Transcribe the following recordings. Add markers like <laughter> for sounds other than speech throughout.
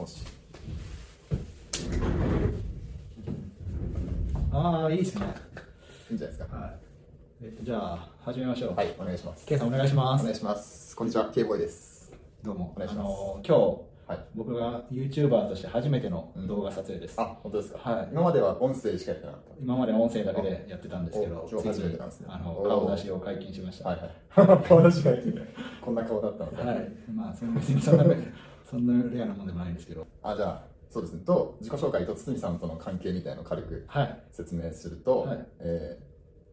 おしああ、いい。ですね。い。いんじゃない。ですかはい。えっと、じゃあ、始めましょう。はい。お願い。します K さんお願いします。お願いしますこんにちは K ボーイですどうも。お願い。しますあの今日、はい。僕が YouTuber として初めての動画撮影です。あ本当ですかはい。今までは音声しかやってなかっ今まで音声だけでやってたんですけど、今日初めてなんですねあの顔出しを解禁しました。はいはい。顔出しがい。いねこんな顔だったので、はい。まあ、その別にそんな、そんなレアなもんでもないんですけど。あじゃあそうですね。と自己紹介と堤さんとの関係みたいのを軽くはい。説明すると、はい。えー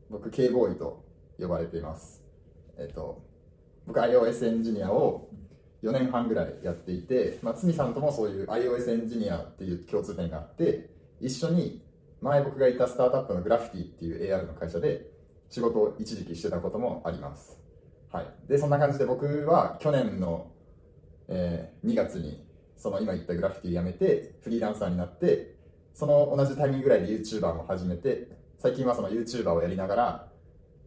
僕 K ボーイと呼ばれています。えっ、と僕 iOS エンジニアを4年半ぐらいやっていて、まあ、堤さんともそういう iOS エンジニアっていう共通点があって一緒に前僕がいたスタートアップのグラフィティっていう AR の会社で仕事を一時期してたこともあります。はい。でそんな感じで僕は去年の、えー2月にその今言ったグラフィティ辞めてフリーランサーになってその同じタイミングぐらいで YouTuber も始めて最近はその YouTuber をやりながら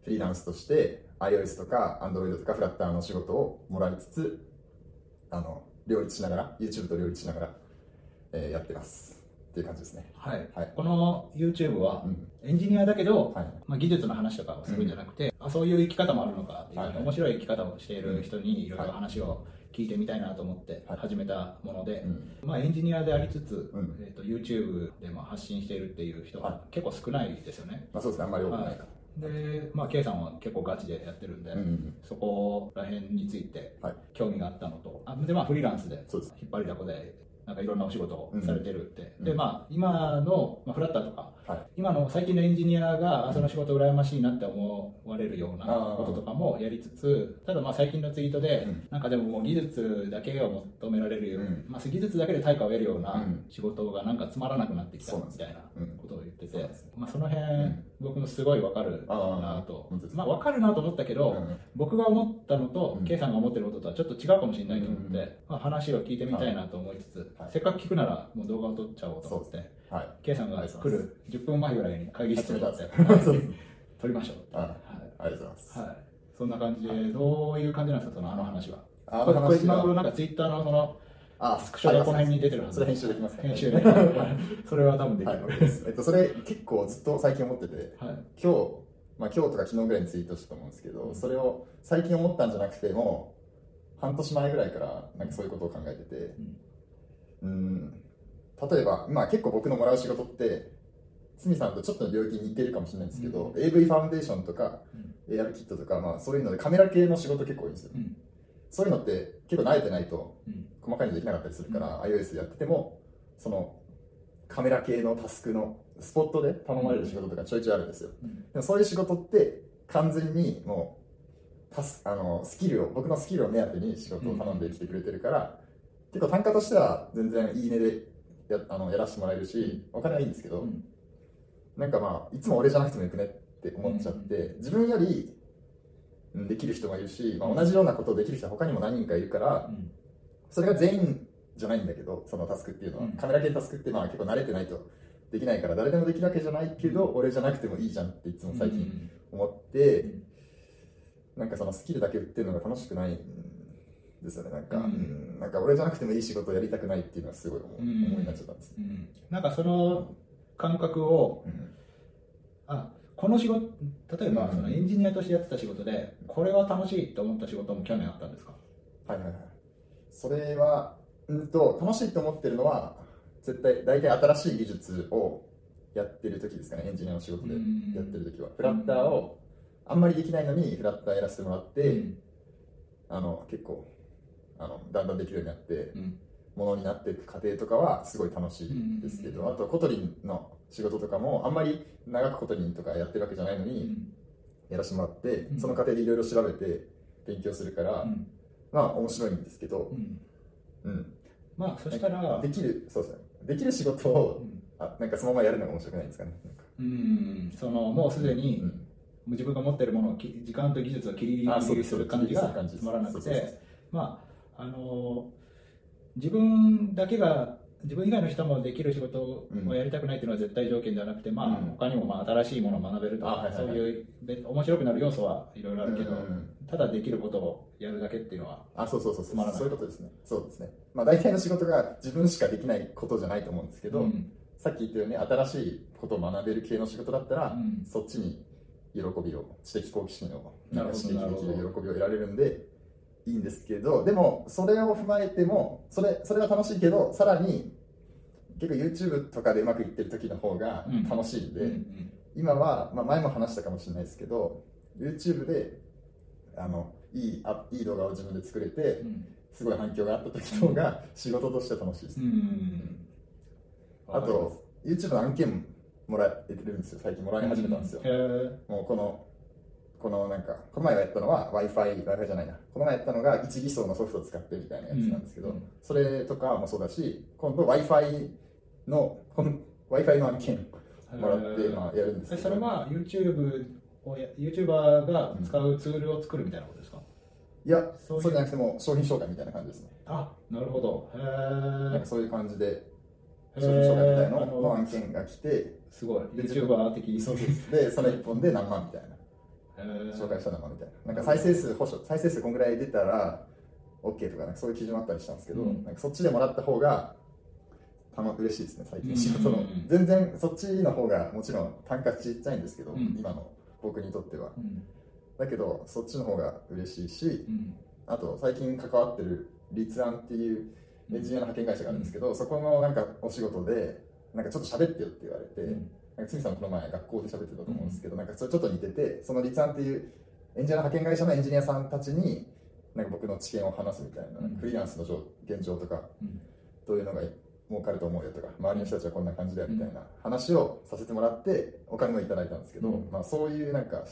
フリーランスとして iOS とか Android とか Flutter の仕事をもらいつつあの両立しながら YouTube と両立しながら、えーやってます。っていう感じですね。はい。はい。この YouTube はうん。エンジニアだけど、はい。まあ、技術の話とかをするんじゃなくて、あそういう生き方もあるのかっていう、はい。はい。面白い生き方をしている人にいろいろ話を聞いてみたいなと思ってはい。始めたもので、うん。まあ、エンジニアでありつつ、うん。えー、と YouTube でも発信しているっていう人はが結構少ないですよね。まあそうですね。あんまり多くないはかい、で、まあ、K さんは結構ガチでやってるんで、ら、うんうん。そこら辺についてはい。興味があったのと、あでまあ、フリーランスで引っ張りだこでなんかいろんなお仕事をされてるって、うんでまあ、今の、まあ、フラッターとかはい。今の最近のエンジニアがあその仕事羨ましいなって思われるようなこととかもやりつつただまあ最近のツイートで、うん。なんかでももう技術だけを求められるよう、うん。まあ、技術だけで対価を得るようなうん。仕事がなんかつまらなくなってきたみたいなうん。ことを言っててまあ、その辺、ん。僕もすごいわかるなと。まあわかるなと思ったけど、うん。僕が思ったのと、うん。K さんが思ってることとはちょっと違うかもしれないと思って、うん。まあ、話を聞いてみたいなと思いつつ、はい。せっかく聞くならもう動画を撮っちゃおうと思って、はい。K さんが来る10分前ぐらいに会議室に <laughs> 撮りましょう。って、あはい。ありがとうございます、はい、そんな感じで、どういう感じなんですか、そのあの話は。あこれこれ今は頃なんかツイッターのそのあスクショがこの辺に出てるはずそれ編集できますか編集で。<laughs> それは多分できる。はい、OK です。えっと、それ結構ずっと最近思ってて、はい。今日、まあ今日とか昨日ぐらいにツイートしたと思うんですけど、それを最近思ったんじゃなくても、半年前ぐらいからなんかそういうことを考えてて、うん、例えば、まあ結構僕のもらう仕事って、堤さんとちょっと領域に似てるかもしれないんですけど、AV ファウンデーションとか、AR キットとか、まあそういうのでカメラ系の仕事結構多いんですよ。うん。そういうのって結構慣れてないとうん。細かいのできなかったりするから、iOS でやっててもそのカメラ系のタスクのスポットで頼まれる仕事とかちょいちょいあるんですよ、うんでもそういう仕事って完全にもうタスあのスキルを僕のスキルを目当てに仕事を頼んできてくれてるから、結構単価としては全然いいねでやあのやらせてもらえるしお金はいいんですけど、うん。なんかまあいつも俺じゃなくてもよくねって思っちゃって、自分よりうんできる人がいるし、まあ、同じようなことをできる人は他にも何人かいるから、うん。それが全員じゃないんだけど、そのタスクっていうのは、うん。カメラ系タスクってまあ結構慣れてないとできないから、誰でもできるわけじゃないけど、俺じゃなくてもいいじゃんっていつも最近思って、うん。なんかそのスキルだけ売ってるのが楽しくないんですよね。なんか、うん。うん。なんか俺じゃなくてもいい仕事をやりたくないっていうのはすごい思う、うん。思いになっちゃったんです。うん。なんかその感覚を、うん。あこの仕事、例えばうん。そのエンジニアとしてやってた仕事で、これは楽しいと思った仕事も去年あったんですか？はいはいはい。それは、うんと、楽しいと思ってるのは、絶対、大体新しい技術をやってる時ですかね、エンジニアの仕事でうん。やってる時は。フラッターを、あんまりできないのに、フラッターやらせてもらって、うん。あの、結構、あの、だんだんできるようになって、うん。ものになっていく過程とかは、すごい楽しいですけど、うんあと、 Kotlin の仕事とかも、あんまり長く Kotlin とかやってるわけじゃないのに、うん。やらせてもらってう、ん。その過程でいろいろ調べて、勉強するから、うんまあ、面白いんですけどう、ん。うん。まあそしたらできるそうですね。できる仕事をうん。あなんかそのままやるのが面白くないんですかね。うん。そのもうすでに、うん。自分が持ってるものをき時間と技術を切りあそうです。切りする感じがつまらなくてまああの自分だけが自分以外の人もできる仕事をやりたくないっていうのは絶対条件ではなくて、まあ、他にもまあ新しいものを学べるとか、そういう面白くなる要素はいろいろあるけど、ただできることをやるだけっていうのはあそうそうそうそう。そういうことですね。そうですね。まあ大体の仕事が自分しかできないことじゃないと思うんですけど、さっき言ったように新しいことを学べる系の仕事だったら、そっちに喜びを知的好奇心を刺激できる喜びを得られるんでいいんですけどでもそれを踏まえてもそれそれは楽しいけどさらに結構 YouTube とかでうまくいってる時の方が楽しいんで、うんうん。うん、今は、まあ、前も話したかもしれないですけど YouTube であのいいあいい動画を自分で作れて、すごい反響があった時の方が仕事として楽しいです、うんうんうん、あと YouTube の案件もらえてるんですよ。最近もらい始めたんですよ、もうこのこのなんか、この前やったのは Wi-Fi、Wi-Fi じゃないな。この前やったのが一偽装のソフトを使ってみたいなやつなんですけど、うん、それとかもそうだし、今度 Wi-Fi の、Wi-Fi の案件もらって、まあ、やるんですけど。それは YouTube をや、YouTuber が使うツールを作るみたいなことですか、いや、そうじゃなくても商品紹介みたいな感じですね。あ、なるほど。へなんかそういう感じで、商品紹介みたいなの案件が来て、すごい。YouTuber 的そうです。で、その1本で何万みたいな。紹介したのかみたいな。なんか再生数保証、再生数こんぐらい出たら OK とか、なんかそういう基準あったりしたんですけど、うん、なんかそっちでもらった方が、たま嬉しいですね、最近。仕事の。全然そっちの方がもちろん単価ちっちゃいんですけど、うん、今の僕にとっては。うん、だけど、そっちの方が嬉しいし、あと最近関わってる立案っていうエンジニアの派遣会社があるんですけど、そこのなんかお仕事で、なんかちょっと喋ってよって言われて、さんこの前学校で喋ってたと思うんですけど、うん、なんかそれちょっと似ててその立案っていうエンジニアの派遣会社のエンジニアさんたちになんか僕の知見を話すみたいな、うん、フリーランスの現状とか、うん、どういうのが儲かると思うよとか周りの人たちはこんな感じだよみたいな話をさせてもらってお金もいただいたんですけど、まあ、そういうなんか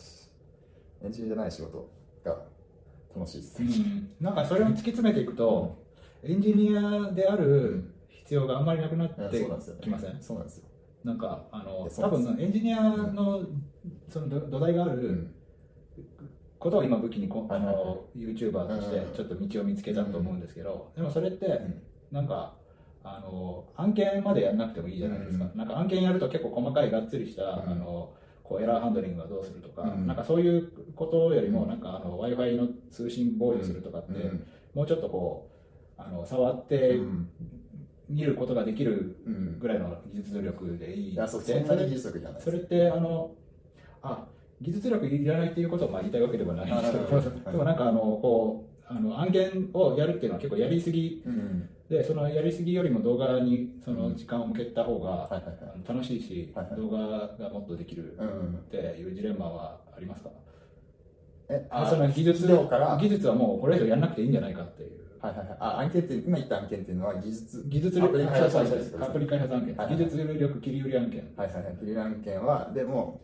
エンジニアじゃない仕事が楽しいです、なんかそれを突き詰めていくと、エンジニアである必要があんまりなくなってきません？そうなんですよなんかあの多分エンジニアのその土台があることを今武器にこあの YouTuber としてちょっと道を見つけたと思うんですけどでもそれってなんかあの案件までやらなくてもいいじゃないですか。なんか案件やると結構細かいがっつりしたあのこうエラーハンドリングはどうするとか、なんかそういうことよりもなんかあの w i f i の通信防御するとかって、もうちょっとこうあの触って見ることができるぐらいの技術力でいい、うん、いやそそんなに技術力じゃないそれってあのあ技術力いらないっていうことをまあ言いたいわけではない。んですけど。<laughs> でもなんかあのこうあの案件をやるっていうのは結構やりすぎ、うん、でそのやりすぎよりも動画にその時間を向けた方が楽しいし、はいはい、動画がもっとできるっていうジレンマはありますか、えあその技術技術はもうこれ以上やらなくていいんじゃないかっていうはいはいはい。あ、案件って、今言った案件っていうのは技術、技術力、アプリ開発案件ですアプリ開発案件。技術力切り売り案件。はいはいはい。切り売り案件は、でも、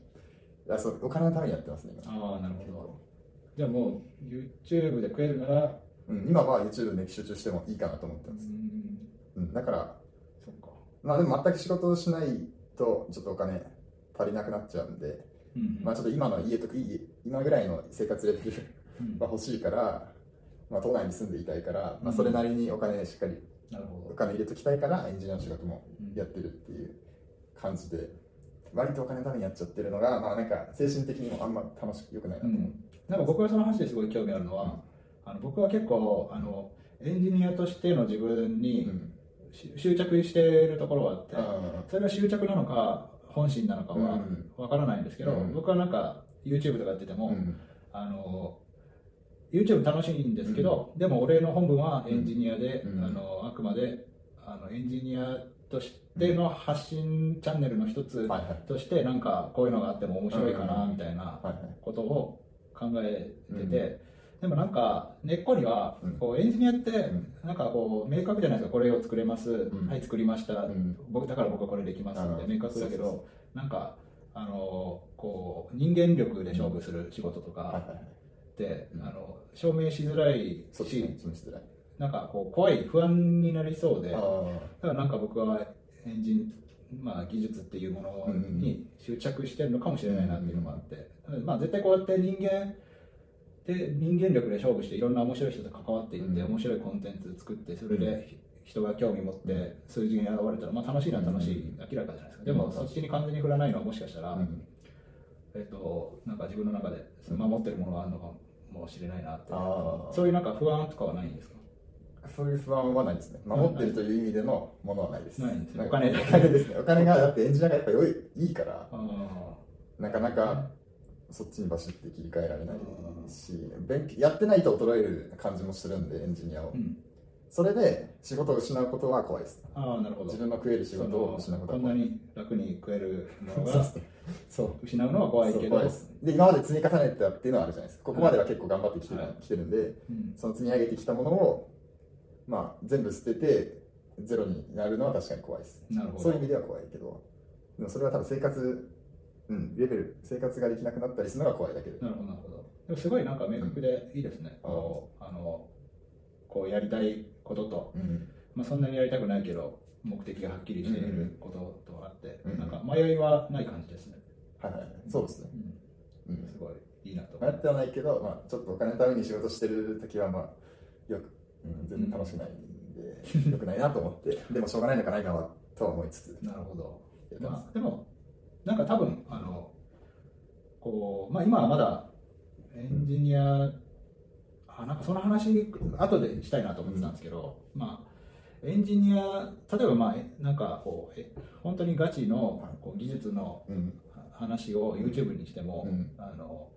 あそうお金のためにやってますね、今。ああ、なるほど。じゃあもう、YouTube で食えるなら、うん、今は YouTube で集中してもいいかなと思ってます。うん、だから、そっか。まあでも全く仕事をしないと、ちょっとお金足りなくなっちゃうんで、うん、まあちょっと今の家とか、今ぐらいの生活レベルは欲しいから、まあ、都内に住んでいたいから、まあ、それなりにお金しっかりお金入れときたいからエンジニアの仕事もやってるっていう感じで割とお金のためにやっちゃってるのが、まあ、なんか精神的にもあんま楽しくよくないなと思う、うん、なんか僕はその話ですごい興味あるのは、うん、あの僕は結構あのエンジニアとしての自分に執着しているところがあって、それは執着なのか本心なのかは分からないんですけど、僕はなんか YouTube とかやってても、あの YouTube 楽しいんですけど、うん、でも俺の本文はエンジニアで、うん、あのあくまであのエンジニアとしての発信チャンネルの一つとして、なんかこういうのがあっても面白いかなみたいなことを考えてて、でもなんか根っこにはこうエンジニアってなんかこう明確じゃないですか。これを作れます、はい作りました、僕だから僕はこれできますって明確だけどなんかあのこう人間力で勝負する仕事とか、あの証明しづらいし、なんかこう怖い不安になりそうでだからなんか僕はエンジン、まあ、技術っていうものに執着してるのかもしれないなっていうのもあって、まあ、絶対こうやって人間で人間力で勝負していろんな面白い人と関わっていって、面白いコンテンツ作ってそれで人が興味持って数字に現れたら、まあ、楽しいのは楽しい、明らかじゃないですか。でも、そっちに完全に振らないのはもしかしたら、えっと、なんか自分の中で守ってるものがあるのかもしれないなって、そういうなんか不安とかはないんですか？そういう不安はないですね。守ってるという意味でのものはないです。ないんですね。お金 <laughs> お金ですね。お金がだってエンジニアがやっぱ良いいいから、なかなかそっちにバシッて切り替えられないし、勉強やってないと衰える感じもするんで、エンジニアを。うんそれで仕事を失うことは怖いです。ああ、なるほど。自分の食える仕事を失うことはこんなに楽に食えるのがそう失うのは怖いけど。で、今まで積み重ねてたっていうのはあるじゃないですか。ここまでは結構頑張ってきてる,、はい、てるんで、うん、その積み上げてきたものを、まあ、全部捨てて、ゼロになるのは確かに怖いです。なるほど。そういう意味では怖いけど、でもそれは多分生活、うん、レベル、生活ができなくなったりするのが怖いだけで。なるほど、なるほど。でもすごいなんか明確でいいですね。うん、あのこうやりたいことと、うん、まあ、そんなにやりたくないけど目的がはっきりしていることとあって、うん、なんか迷いはない感じですね。はいはい、そうですね。うん、すごいいいなと迷ってはないけど、まあ、ちょっとお金のために仕事してる時は、まあ、よく、うん、全然楽しくないんで、<laughs> よくないなと思って、でもしょうがないのかな、今はとは思いつつ。なるほど。まあ、でも、なんか多分、あの、こう、まあ今はまだエンジニアあなんかその話後でしたいなと思ってたんですけど、うん、まあエンジニア例えばまあなんかこうえ本当にガチのこう技術の話を YouTube にしても、うん、あの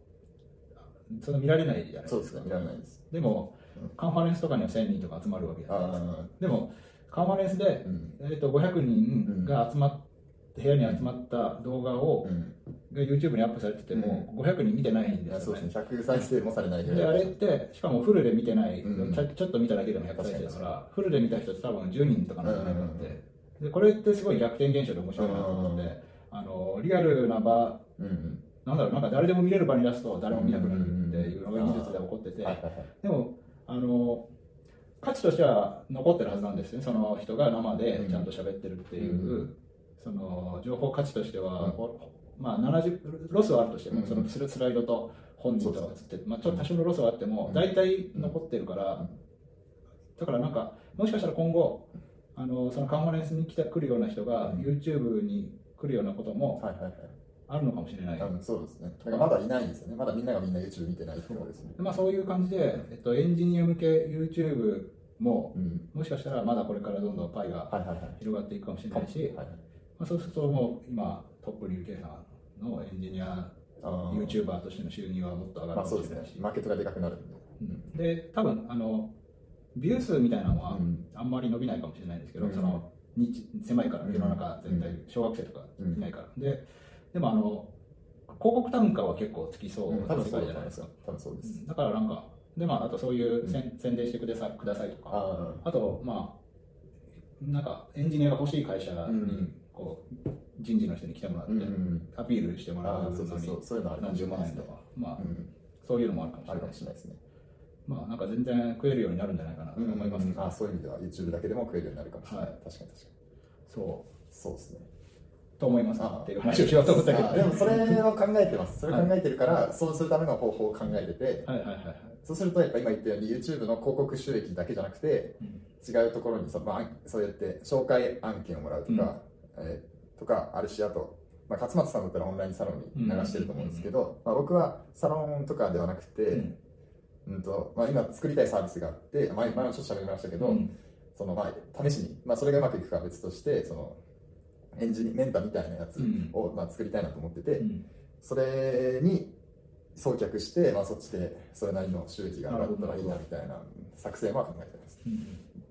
その見られないじゃないですか。ですね見られないです。でも、うん、カンファレンスとかには1000人とか集まるわけじゃないですか。でもカンファレンスで、えー、と500人が集まっ部屋に集まった動画を、が YouTube にアップされてても、500人見てないんですよ、ね、そうですね、100再生もされないで、あれって、しかもフルで見てない、うん、ちょちょっと見ただけでも100再生だから、フルで見た人って多分10人とかなんじゃないかって、でこれってすごい逆転現象で面白いなと思って、あのリアルな場、うんなんだろう、なんか誰でも見れる場に出すと誰も見なくなるっていうのが技術で起こってて、でも、あの、価値としては残ってるはずなんですね、その人が生でちゃんと喋ってるっていう。その情報価値としては、まあ、70ロスはあるとしても、そのスライドと本人とか映って、まあ、ちょっと多少のロスはあっても、大体残ってるから、だからなんか、もしかしたら今後、あのそのカンファレンスに来て来るような人が、YouTube に来るようなこともあるのかもしれない。そうですね。だからまだいないんですよね。まだみんながみんな YouTube 見てないってことですね。まあ、そういう感じで、えっと、エンジニア向け YouTube も、うん、もしかしたらまだこれからどんどんパイが広がっていくかもしれないし、はいはいはいまあ、そうするともう今トップにいるケさんのエンジニア YouTuber としての収入はもっと上がるかもしれないし、まあね、マーケットがでかくなるんで、うん、で多分あのビュー数みたいなのはあんまり伸びないかもしれないんですけど、うん、その狭いから世の中全体、小学生とかいないから、ででもあの広告単価は結構つきそうな世界じゃないですか、多分そうですだからなんかでまあ、あとそういう宣,、宣伝してくださくださいとか。あとまあなんかエンジニアが欲しい会社にこう人事の人に来てもらって、アピールしてもらうのに何十万円とか、まあ、そういうのもあるかもしれない。ですね。まあなんか全然食えるようになるんじゃないかなと思いますけど、あそういう意味では YouTube だけでも食えるようになるかもしれない、確かに確かに。そう。そうですね。と思いますっていう話をしようと思ったけどでもそれを考えてます。それ考えてるから、そうするための方法を考えてて、はいはいはいはい、そうするとやっぱ今言ったように YouTube の広告収益だけじゃなくて、違うところにそ、まあ、そうやって紹介案件をもらうとか、えー、とかあるしあと、まあ、勝松さんだったらオンラインサロンに流してると思うんですけど、まあ、僕はサロンとかではなくて、うん。うんとまあ、今作りたいサービスがあって前前もちょっと喋りましたけど、うん、そのまあ試しに、まあ、それがうまくいくかは別としてそのエンジニメンタみたいなやつを、まあ、作りたいなと思ってて、それに送客して、まあ、そっちでそれなりの収益が上がったらいいなみたいな作戦は考えてます、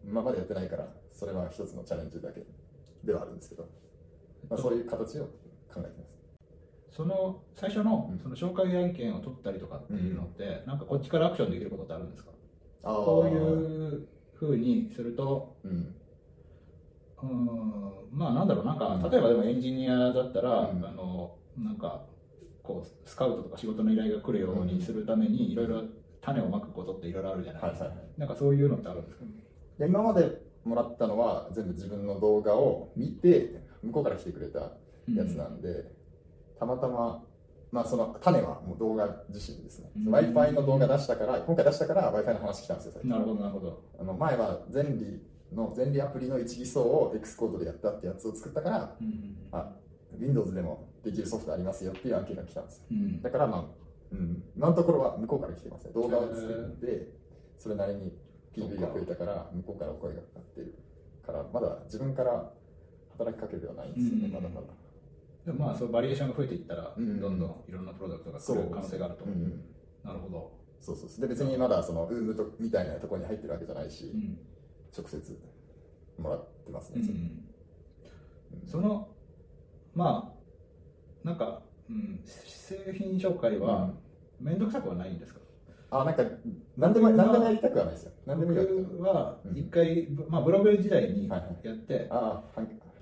まあ、まだやってないからそれは一つのチャレンジだけではあるんですけど、まあ、そういう形を考えてます。その最初のその紹介案件を取ったりとかっていうのって、うん、なんかこっちからアクションできることってあるんですか？こういうふうにすると、うん、うんまあなんだろうなんか、例えばでもエンジニアだったら、うん、あのなんかこうスカウトとか仕事の依頼が来るようにするためにいろいろ種をまくことっていろいろあるじゃないですか、はいはいはい、なんかそういうのってあるんですか、今までもらったのは全部自分の動画を見て向こうから来てくれたやつなんで、うん、たまたま、まあ、その種はもう動画自身ですね、うん、w i f i の動画出したから今回出したから w i f i の話来たんですよなるほどなるほど。あの前は前理の前理アプリの一偽装を X コードでやったってやつを作ったから、うん。あ Windows でもできるソフトありますよっていう案件が来たんですよ。うん。だからまあ、うん、今のところは向こうから来てますね。動画を作ってそれなりに PV が増えたから向こうからお声がかかってるからまだ自分から働きかけてはないんですよね、うん。まだまだ。でもまあそうバリエーションが増えていったら、うん。どんどんいろんなプロダクトが来る可能性があると、うんうん。なるほど、そうそうそう。で別にまだそのウームとみたいなところに入ってるわけじゃないし、うん。直接もらってますね、うんそのまあなんか、うん、製品紹介は面倒くさくはないんですか、あなんか何でも何でもやりたくはないですよ何でもいい僕は一回、まあ、ブログ時代にやって、あ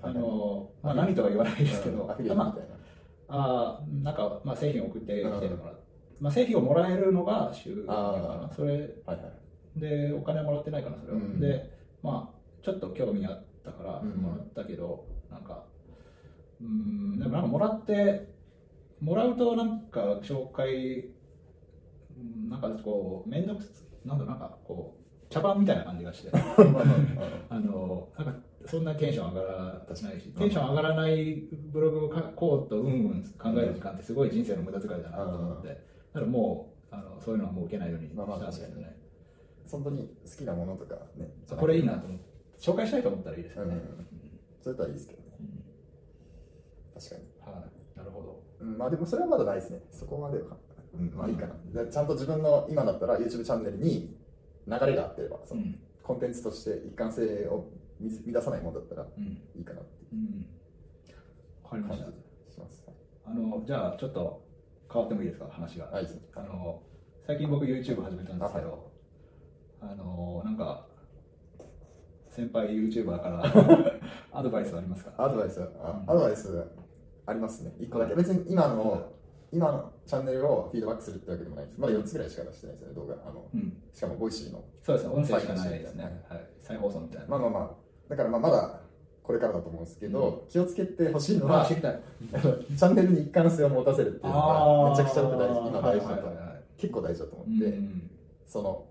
のまあ、何とは言わないですけど、アフィリエイトみたい。な、あーなんか、まあ、製品を送ってきてもらう、まあ、製品をもらえるのが収入かあな。それでお金はもらってないかなそれは、うん。でまあちょっと興味あったからうん。もらったけど、なんかうんでもなんかもらってもらうとなんか紹介うんなんかこう面倒くさなんだなんかこう茶番みたいな感じがして。<laughs> あのなんかそんなテンション上がらないし。テンション上がらないブログを書こうとうんうん考える時間ってすごい人生の無駄遣いだなと思って。だからもうあのそういうのはもう受けないようにしたんですよね、本当に好きなものとかねあこれいいなと思って。紹介したいと思ったらいいですよね、うん。それとはいいですけどね。うん確かに。はい、なるほど。うん、まあでもそれはまだないですね。そこまでは。うん、まあいいかな。でちゃんと自分の今だったら YouTube チャンネルに流れがあってれば、そのうん。コンテンツとして一貫性を見せ乱さないものだったらうん。いいかなっていう。りました。じします。あのじゃあちょっと変わってもいいですか？話が、はい、あの最近僕 YouTube 始めたんですけどあのなんか先輩 YouTuber から <laughs> アドバイスはありますか？アドバイス、あうん。アドバイスありますね。一個だけ。別に今の、今のチャンネルをフィードバックするってわけでもないです。まだ4つぐらいしか出してないですよね、動画。あのうん。しかも、 Voicy の。そうですね音声しかないですね、ははい、再放送みたいな。まあまあまあ、だからまあまだこれからだと思うんですけど、気をつけてほしいのは、<laughs> チャンネルに一貫性を持たせるっていうのがめちゃくちゃ僕大事、今大事だと、はいはいはいはい。結構大事だと思うって、ん。その、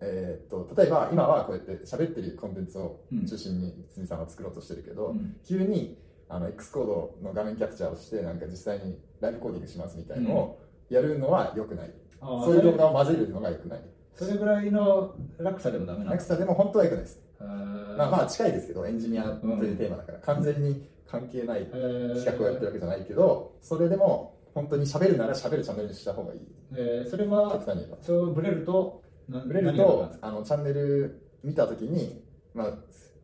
えーっと、例えば今はこうやって喋ってるコンテンツをうん。中心に堤さんは作ろうとしてるけど、うん。急にあの X コードの画面キャプチャーをして、なんか実際にライブコーディングしますみたいのをやるのは良くない。あーそういう動画を混ぜるのが良くない。それぐらいの落差でもダメなんラクでも本当は良くないです。まあまあ近いですけど、エンジニアというテーマだから、完全に関係ない企画をやってるわけじゃないけど、それでも本当に喋るなら喋るチャンネルにした方がいい。えーそれは。そうブレるとなブレるとあのチャンネル見たときに、まあ、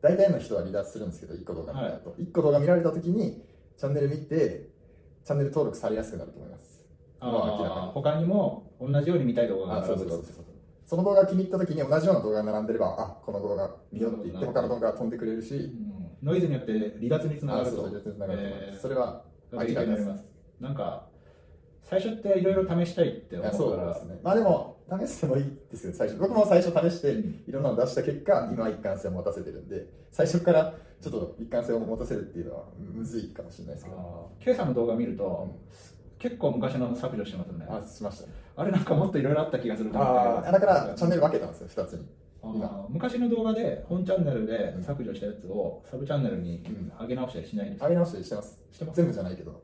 大体の人は離脱するんですけど、1個動画見た後、1個動画見られたときに、チャンネル見て、チャンネル登録されやすくなると思います。あ明らかに。ー他にも同じように見たい動画があそうそうそうそうその動画が気に入ったときに同じような動画が並んでれば、あこの動画見ようって言って、他の動画が飛んでくれるし、うん。ノイズによって離脱につながると。あそうそう、絶対つながると思います。えーそれは明らかで。になります。す。なんか最初っていろいろ試したいって思から。そううですね。まあでも、試してもいいですけど、最初。僕も最初試して、いろんなの出した結果、今は一貫性を持たせてるんで、最初からちょっと一貫性を持たせるっていうのはむずいかもしれないですけど。K さんの動画見ると、うん結構昔の削除してますよねあ、しましたね。あれなんかもっといろいろあった気がすると思ってああ、だからチャンネル分けたんですよ、二つに。昔の動画で本チャンネルで削除したやつをサブチャンネルにうん上げ直したりしないんですか、上げ直してしてます。してます？全部じゃないけど。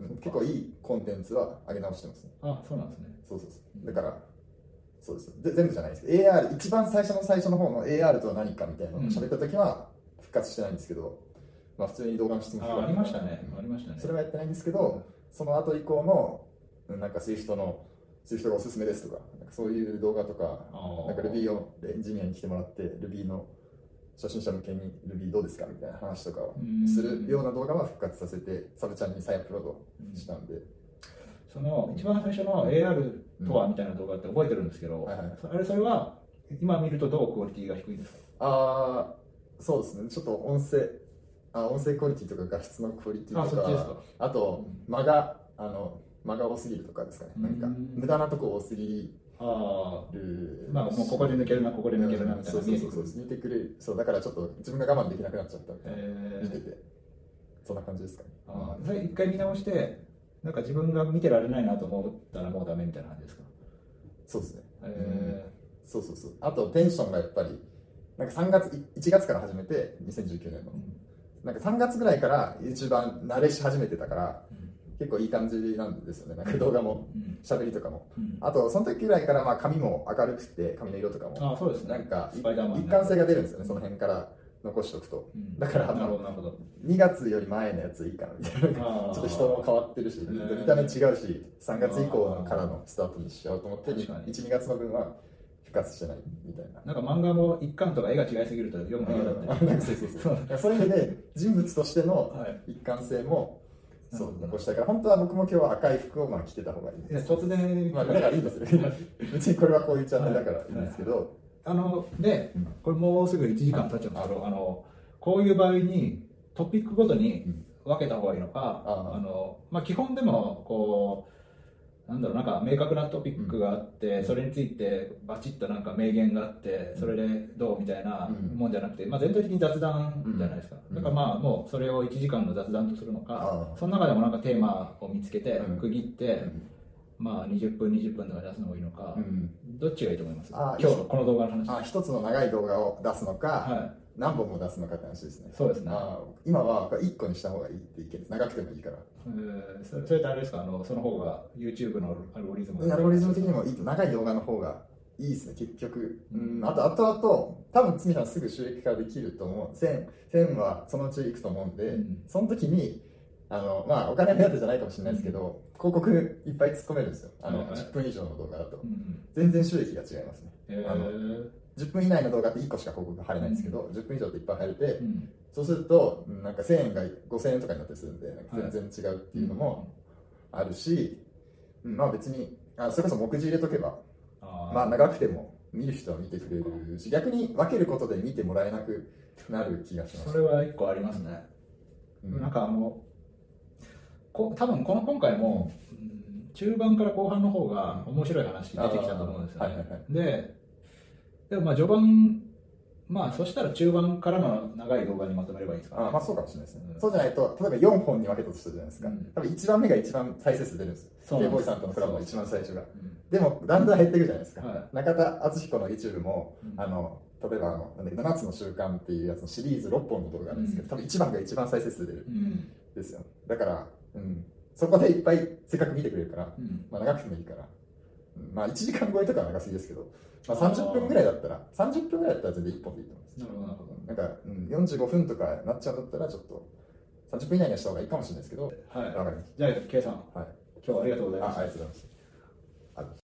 うん結構いいコンテンツは上げ直してますね。あそうなんですねそうそうそう。だから、そうです。で全部じゃないですけど、AR、一番最初の最初の方の AR とは何かみたいなのを喋った時は復活してないんですけど、まあ普通に動画の質問あありましたね。ありましたね。それはやってないんですけど、その後以降の、うんなんか SWIFT の、SWIFT がおすすめですとか、なんかそういう動画とか、なんか Ruby をエンジニアに来てもらって、Ruby の初心者向けに Ruby どうですかみたいな話とかをうん。するような動画は復活させて、サブチャンに再アップロードしたんで、その一番最初の AR とはみたいな動画って覚えてるんですけど、はいはい。あれそれは今見るとどうクオリティが低いですか？あー、そうですね、ちょっと音声、あ音声クオリティとか画質のクオリティとかか、あと間が、あの間が多すぎるとかですかね、なんかうん無駄なとこ多すぎある。あまあもうここで抜けるなここで抜けるなみたいなそうそうそうそう。見てくれる。そうだからちょっと自分が我慢できなくなっちゃったみたいな、えー。見てて。そんな感じですかね。あー。それ一回見直してなんか自分が見てられないなと思ったらもうダメみたいな感じですか？そうですね、えそうそうそう。あとテンションがやっぱりなんか3月1月から始めて2019年の、なんか3月ぐらいから YouTuber 慣れし始めてたから、結構いい感じなんですよね。なんか動画も喋りとかも、あとその時ぐらいからまあ髪も明るくて髪の色とかも。あそうです、ね、なんか一貫性が出るんですよねその辺から残しとくと、だからなるほどなるほど。2月より前のやついいかなみたいな。<laughs> ちょっと人も変わってるし見た目違うし3月以降からのスタートにしようと思って12月の分は復活してないみたいな。なんか漫画も一巻とか絵が違いすぎると読むの嫌だったり、<laughs> うん、そうそうそう。そう。いう意味で人物としての一貫性も、そう残したいから。本当は僕も今日は赤い服をまあ着てた方がいいいや突然。まあだからいいですよ。別にこれはこういうチャンネルだからいいんですけど、あのでこれもうすぐ1時間経っちゃうんですけどあのこういう場合にトピックごとに分けた方がいいのか、あのまあ、基本でもこうなんだろうなんか明確なトピックがあって、それについてバチッとなんか名言があってそれでどうみたいなもんじゃなくて、まあ、全体的に雑談じゃないですか、だからまあもうそれを1時間の雑談とするのか、その中でもなんかテーマを見つけて区切って、まあ20分20分とか出すのがいいのか、どっちがいいと思います？今日のこの動画の話あ一つの長い動画を出すのか、はい何本も出すのかって話ですね。そうですね。今は1個にした方がいいって意見です。長くてもいいから。えー、それそれってあれですか？あの、その方が YouTube のアルゴリズムアルゴリズム的にもいいと、長い動画の方がいいですね、結局。うん、あと、あとあと、多分、つみさんすぐ収益化できると思う。1000、1000はそのうちいくと思うんで、うん、その時に、あの、まあ、お金目当てじゃないかもしれないですけど、うん、広告いっぱい突っ込めるんですよ。あの、10分以上の動画だと。全然収益が違いますね。えー、あの10分以内の動画って1個しか広告が貼れないんですけど、うん、10分以上っていっぱい貼れて、うん、そうするとなんか1000円が5000円とかになったりするんで全然違うっていうのもあるし、はい、まあ別にあそれこそ目次入れとけばまあ長くても見る人は見てくれるし逆に分けることで見てもらえなくなる気がします。それは1個ありますね、うん、なんかあのこ多分この今回も、中盤から後半の方が面白い話出てきたと思うんですよね、はいはいはい、ででもまあ序盤、まあそしたら中盤からの長い動画にまとめればいいですか、ね、あまあそうかもしれないですね、うん、そうじゃないと、例えば4本に分けたとしたじゃないですか、うん、多分1番目が一番再生数出るんです。よ、ケイボーイさんとのコラボの一番最初が。でも、だんだん減っていくじゃないですか、はい、中田敦彦の YouTube も、うん、あの例えばあのなんだ7つの習慣っていうやつのシリーズ6本の動画あるんですけど、多分1番が一番再生数出るん。ですよ。だから、うん、そこでいっぱいせっかく見てくれるから、まあ長くてもいいから。まあ1時間超えとかは長すぎですけど、まあ、30分ぐらいだったら、30分ぐらいだったら全然1本でいいと思います。なるほど、なるほど。なんか、うん、45分とかなっちゃうんだったら、ちょっと、30分以内にはした方がいいかもしれないですけど、はい。わかりました。じゃあ、K さん、はい。今日はありがとうございました。あありがとうございました。